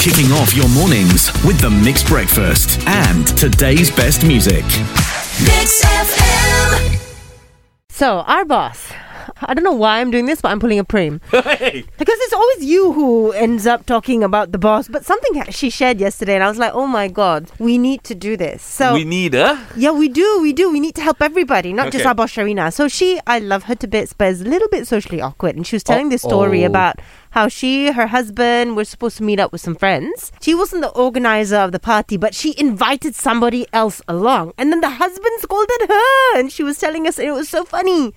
Kicking off your mornings with the Mixed Breakfast and today's best music. Mix FM. So, our boss. I don't know why I'm doing this, but I'm pulling a Prem. Hey, Because it's always you who ends up talking about the boss. But something she shared yesterday, and I was like, oh my God, we need to do this. So, we need a. yeah, we do, we do. We need to help everybody, not just our boss, Sharina. So, she, I love her to bits, but is a little bit socially awkward. And she was telling this story Uh-oh. about how she, her husband, were supposed to meet up with some friends. She wasn't the organizer of the party, but she invited somebody else along. And then the husband scolded her, and she was telling us, and it was so funny.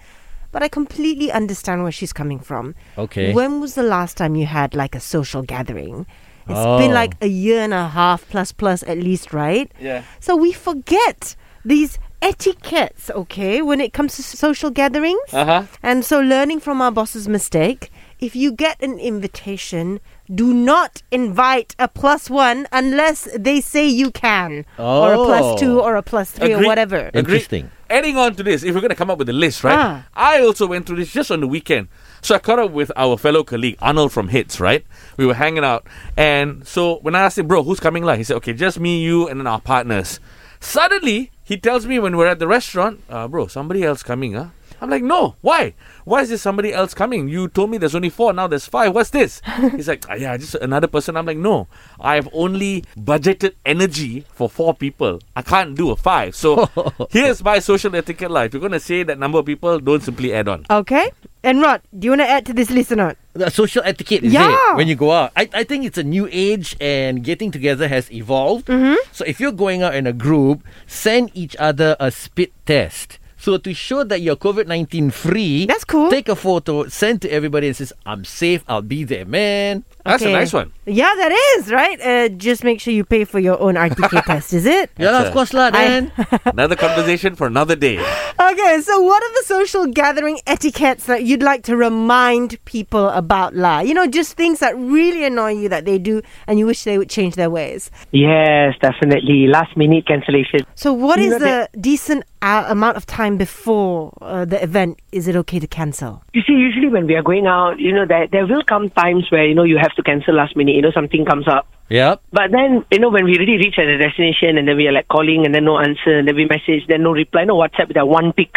But I completely understand where she's coming from. Okay. When was the last time you had like a social gathering? It's been Oh. like a year and a half plus plus at least, right? Yeah. So we forget these etiquettes, okay, when it comes to social gatherings. Uh huh. And so learning from our boss's mistake, if you get an invitation, do not invite a plus one unless they say you can. Or a two, or a plus three Agreed. or whatever. Agreed. Interesting. Adding on to this, if we're going to come up with a list, right? Ah. I also went through this just on the weekend. So I caught up with our fellow colleague, Arnold from Hitz, right? We were hanging out. And so when I asked him, bro, who's coming like? He said, okay, just me, you, and then our partners. Suddenly, he tells me when we're at the restaurant, uh, bro, somebody else coming, huh? I'm like, no, why? Why is there somebody else coming? You told me there's only four, now there's five. What's this? He's like, ah, yeah, just another person. I'm like, no, I've only budgeted energy for four people. I can't do a five. So here's my social etiquette life. You're going to say that number of people, don't simply add on. Okay? And Rod, do you want to add to this list or not? The social etiquette, is Yeah. it? When you go out. I, I think it's a new age and getting together has evolved. Mm-hmm. So if you're going out in a group, send each other a spit test. So to show that you're COVID 19 free, That's cool. Take a photo, send to everybody and says, I'm safe, I'll be there, man. That's Okay. a nice one. Yeah, that is, right? Uh, just make sure you pay for your own RTK test, is it? Yeah, That's of a- course lah, I- Another conversation for another day. Okay, so what are the social gathering etiquettes that you'd like to remind people about La? You know, just things that really annoy you that they do and you wish they would change their ways. Yes, definitely. Last minute cancellation. So, what You is know the decent uh, amount of time before uh, the event? Is it okay to cancel? You see, usually when we are going out, you know, there, there will come times where, you know, you have to cancel last minute, you know, something comes up. yep. But then, you know, when we really reach at the destination and then we are like calling and then no answer and then we message, then no reply, no WhatsApp, that one pick.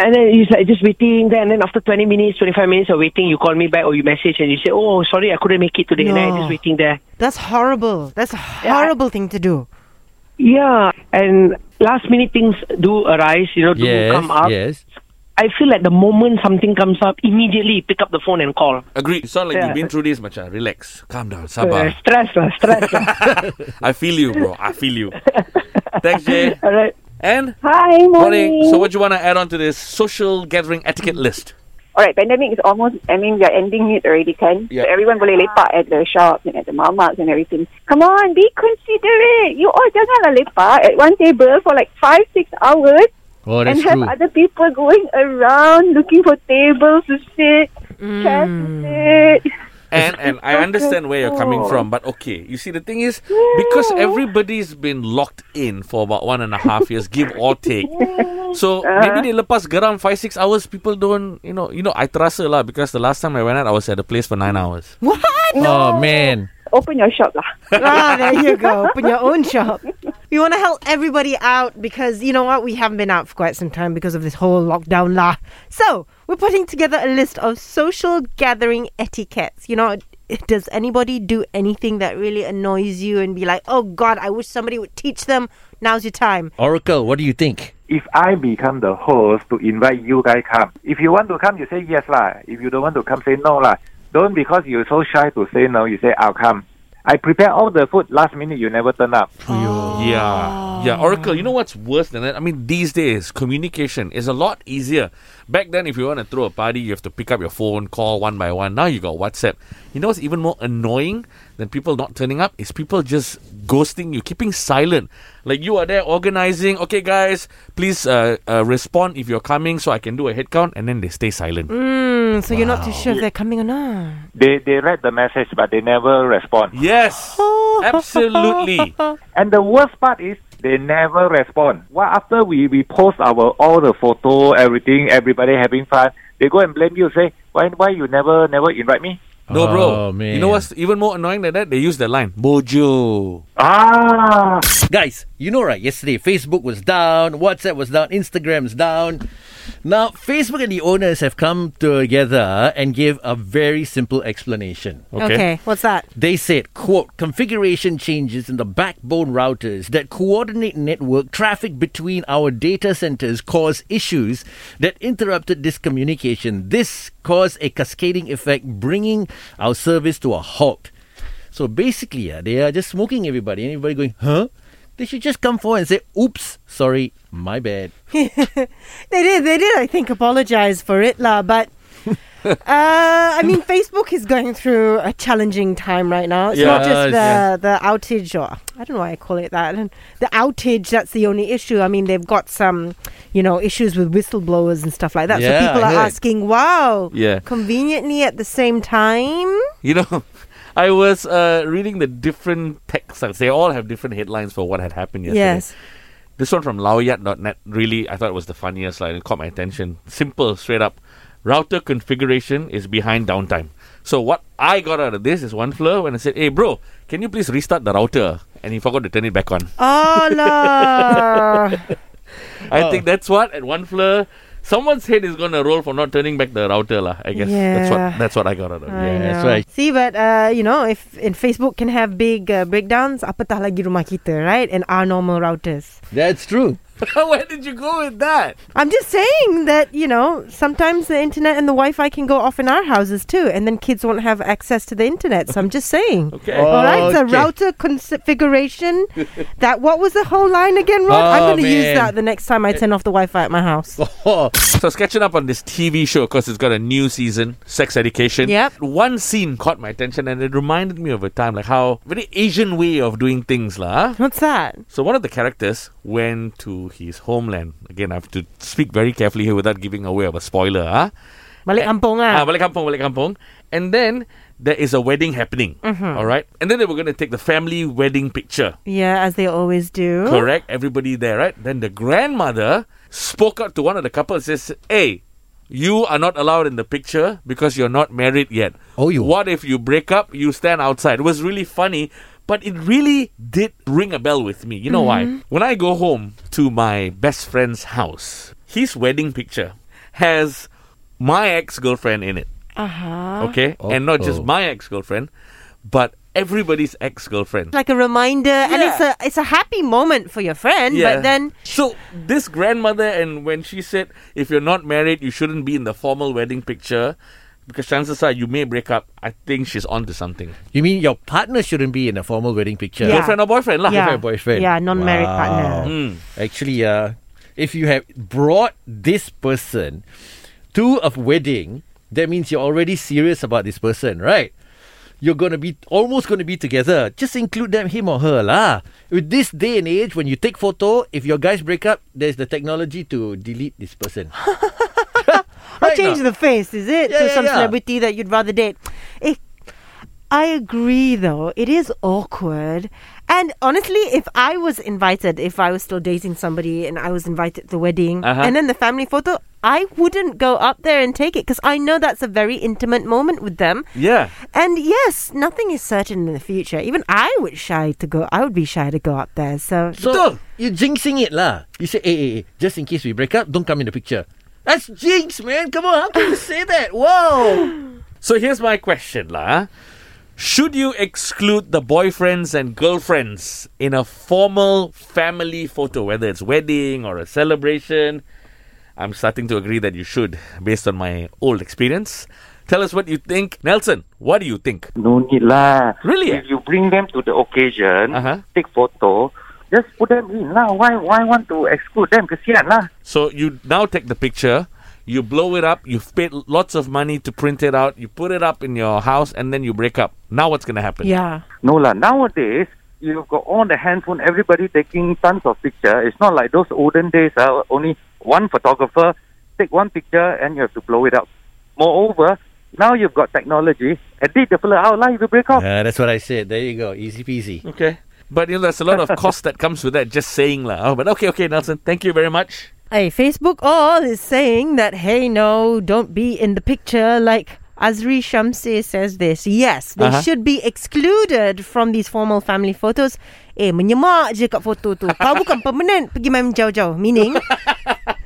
And then it's like just waiting there and then after 20 minutes, 25 minutes of waiting, you call me back or you message and you say, oh, sorry, I couldn't make it today. And No. I'm just waiting there. That's horrible. That's a horrible thing to do. Yeah, and last minute things do arise, you know, do Yes, come up. yes. I feel like the moment something comes up, immediately pick up the phone and call. Agreed. You sound like Yeah. you've been through this, Macha. Relax. Calm down. Uh, stress, lah, stress. lah. I feel you, bro. I feel you. Thanks, Jay. All right. And Hi, morning. So, what do you want to add on to this social gathering etiquette list? Alright, pandemic is almost, I mean, we are ending it already, kan? Yeah. So everyone boleh lepak at the shops and at the mamas and everything. Come on, be considerate. You all janganlah lepak at one table for like five, six hours Oh, and have true. other people going around looking for tables to sit, chairs to sit. And and I understand where you're coming from, but okay. You see, the thing is, because everybody's been locked in for about one and a half years, give or take. So maybe they lepas geram five six hours. People don't, you know, you know. I terasa lah because the last time I went out, I was at a place for nine hours. What? Oh, man. Open your shop lah. ah, there you go. Open your own shop. We want to help everybody out because you know what? We haven't been out for quite some time because of this whole lockdown lah. So we're putting together a list of social gathering etiquettes. You know, does anybody do anything that really annoys you and be like, oh God, I wish somebody would teach them? Now's your time. Oracle, what do you think? if I become the host to invite you guys come, if you want to come, you say yes lah. If you don't want to come, say no lah. Don't because you're so shy to say no, you say I'll come. I prepare all the food last minute, you never turn up. Yeah. Yeah. Oracle, you know what's worse than that? I mean, these days, communication is a lot easier. Back then, if you want to throw a party, you have to pick up your phone, call one by one. Now you got WhatsApp. You know what's even more annoying than people not turning up? Is people just ghosting you, keeping silent. Like you are there organizing, okay, guys, please uh, uh, respond if you're coming so I can do a head count, and then they stay silent. Mm, so you're not too sure if they're coming or not. They they read the message but they never respond. Yes, absolutely. And the worst part is they never respond. Well, after we, we post our all the photo, everything, everybody having fun, they go and blame you. Say why why you never never invite me? No, bro. Oh, man. You know what's even more annoying than that? They use the line, Bojo. Ah, Guys, you know right, yesterday Facebook was down, WhatsApp was down, Instagram's down. Now, Facebook and the owners have come together and give a very simple explanation. Okay. what's that? They said, quote, configuration changes in the backbone routers that coordinate network traffic between our data centers cause issues that interrupted this communication. This caused a cascading effect, bringing our service to a halt. So basically, uh, they are just smoking everybody. and Everybody going, huh? They should just come forward and say, oops, sorry, my bad. They did. They did. I think apologize for it, lah. But uh, I mean, Facebook is going through a challenging time right now. It's not just the yeah. the outage, or I don't know why I call it that. And The outage that's the only issue. I mean, they've got some, you know, issues with whistleblowers and stuff like that. Yeah, so people I are heard. asking, "Wow, Yeah. conveniently at the same time." You know, I was uh, reading the different texts. They all have different headlines for what had happened yesterday. Yes. This one from lowyat.net really, I thought it was the funniest line. It caught my attention. Simple, straight up. Router configuration is behind downtime. So what I got out of this is one fleur when I said, "Hey, bro, can you please restart the router?" And he forgot to turn it back on. Oh, la. I think that's what at one fleur, someone's head is gonna roll for not turning back the router, lah. I guess that's what that's what I got out of it. I Yeah, that's right. See, but uh, you know, if in Facebook can have big uh, breakdowns, apatah lagi rumah kita, right? And our normal routers. That's true. Where did you go with that? I'm just saying that you know sometimes the internet and the Wi-Fi can go off in our houses too, and then kids won't have access to the internet. So I'm just saying. Okay. All right, the Okay. router configuration. that what was the whole line again, Rod? I'm Oh, going to use that the next time I turn off the Wi-Fi at my house. Oh, So I was catching up on this TV show because it's got a new season, Sex Education. Yep. One scene caught my attention and it reminded me of a time, like how very Asian way of doing things, lah. What's that? So one of the characters went to his homeland. Again, I have to speak very carefully here without giving away of a spoiler, huh? Balik kampung Ah, ah. balik kampung, balik kampung. And then there is a wedding happening. all right? And then they were going to take the family wedding picture. Yeah, as they always do. Correct? Everybody there, right? Then the grandmother spoke out to one of the couples says, Hey, you are not allowed in the picture because you're not married yet. Oh, you- What if you break up? You stand outside. It was really funny, but it really did ring a bell with me. You know why? When I go home to my best friend's house, his wedding picture has my ex girlfriend in it. Uh huh. Okay? And not just Oh. my ex girlfriend, but everybody's ex girlfriend. Like a reminder, and it's a it's a happy moment for your friend. But then so this grandmother and when she said if you're not married you shouldn't be in the formal wedding picture because chances are you may break up i think she's onto something you mean your partner shouldn't be in a formal wedding picture? Yeah. girlfriend or boyfriend lah Yeah. Girlfriend, boyfriend. Yeah, non-married partner. Mm. Actually, uh, if you have brought this person to a wedding, that means you're already serious about this person, right? You're gonna be almost gonna be together. Just include them, him or her, lah. With this day and age, when you take photo, if your guys break up, there's the technology to delete this person. Or Right change now. the face, is it? Yeah, to yeah, some yeah. celebrity that you'd rather date. Eh, I agree, though. It is awkward. And honestly, if I was invited, if I was still dating somebody and I was invited to the wedding, Uh-huh. and then the family photo, I wouldn't go up there and take it because I know that's a very intimate moment with them. yeah And yes, nothing is certain in the future. Even I would shy to go. I would be shy to go up there. So, So Betul. you jinxing it lah. You say, hey, hey, hey, just in case we break up, don't come in the picture. That's jinx, man. Come on, how can you say that? Whoa. so here's my question lah should you exclude the boyfriends and girlfriends in a formal family photo whether it's wedding or a celebration i'm starting to agree that you should based on my old experience tell us what you think nelson what do you think no need lah. Really? If you bring them to the occasion, Uh-huh. take photo, just put them in lah. Why why want to exclude them? Kesian lah. So you now take the picture, you blow it up, you've paid lots of money to print it out, you put it up in your house, and then you break up. Now what's going to happen? yeah. No lah. Nowadays, you've got all the handphone, everybody taking tons of picture. It's not like those olden days. Uh, only one photographer take one picture and you have to blow it up. Moreover, now you've got technology. Edit the fella out lah you break off. Uh, that's what I said. There you go. Easy peasy. Okay. But you know, there's a lot of cost that comes with that, just saying lah. Oh, but okay, okay, Nelson. Thank you very much. Hey, Facebook all is saying that, hey, no, don't be in the picture. Like, Azri Shamsi says this. Yes, they Uh-huh. should be excluded from these formal family photos. Eh, menyemak je kat foto tu. Kau bukan permanent pergi main jauh-jauh. Meaning,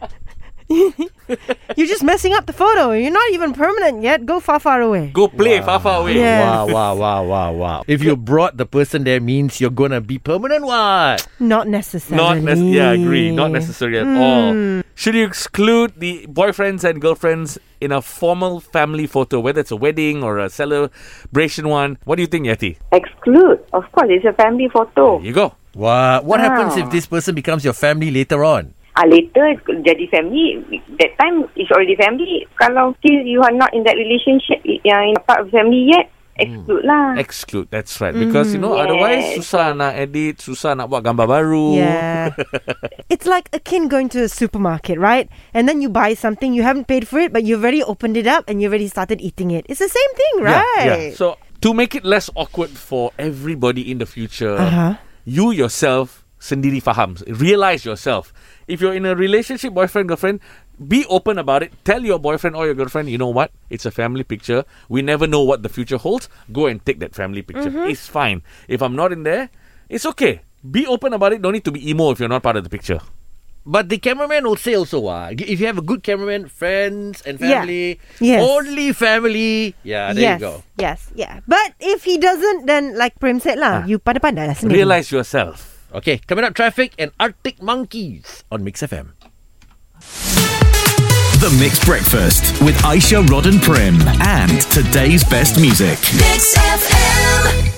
you're just messing up the photo. You're not even permanent yet. Go far, far away. Go play far, far away. Yeah. Wow, wow, wow, wow, wow. If you brought the person there means you're gonna be permanent what? Not necessarily. Not nec- yeah, I agree. Not necessary at all. Should you exclude the boyfriends and girlfriends in a formal family photo, whether it's a wedding or a celebration one? What do you think, Yeti? Exclude. Of course, it's a family photo. Here you go. What? What happens Ah. if this person becomes your family later on? Ah, later jadi family. That time it's already family. Kalau still you are not in that relationship, yang part of family yet, exclude lah. Exclude. That's right. Because you know, otherwise Yes. susah nak edit, susah nak buat gambar baru. Yeah. it's like a kid going to a supermarket, right? And then you buy something, you haven't paid for it, but you've already opened it up and you already started eating it. It's the same thing, Yeah, right? yeah. So to make it less awkward for everybody in the future, Uh-huh. you yourself sendiri faham, realize yourself. If you're in a relationship, boyfriend girlfriend, be open about it. Tell your boyfriend or your girlfriend, you know what? It's a family picture. We never know what the future holds. Go and take that family picture. It's fine. If I'm not in there, it's okay. Be open about it. Don't need to be emo if you're not part of the picture. But the cameraman will say also, uh, if you have a good cameraman, friends and Yeah. family, Yes. only family. Yeah, there yes, you go. yes, yeah. But if he doesn't, then like Prem said lah, you pandai-pandai lah sendiri. Realize yourself. Okay, coming up, traffic and Arctic Monkeys on Mix FM. The Mixed Breakfast with Aisha, Rod and Prem and today's best music. Mix FM.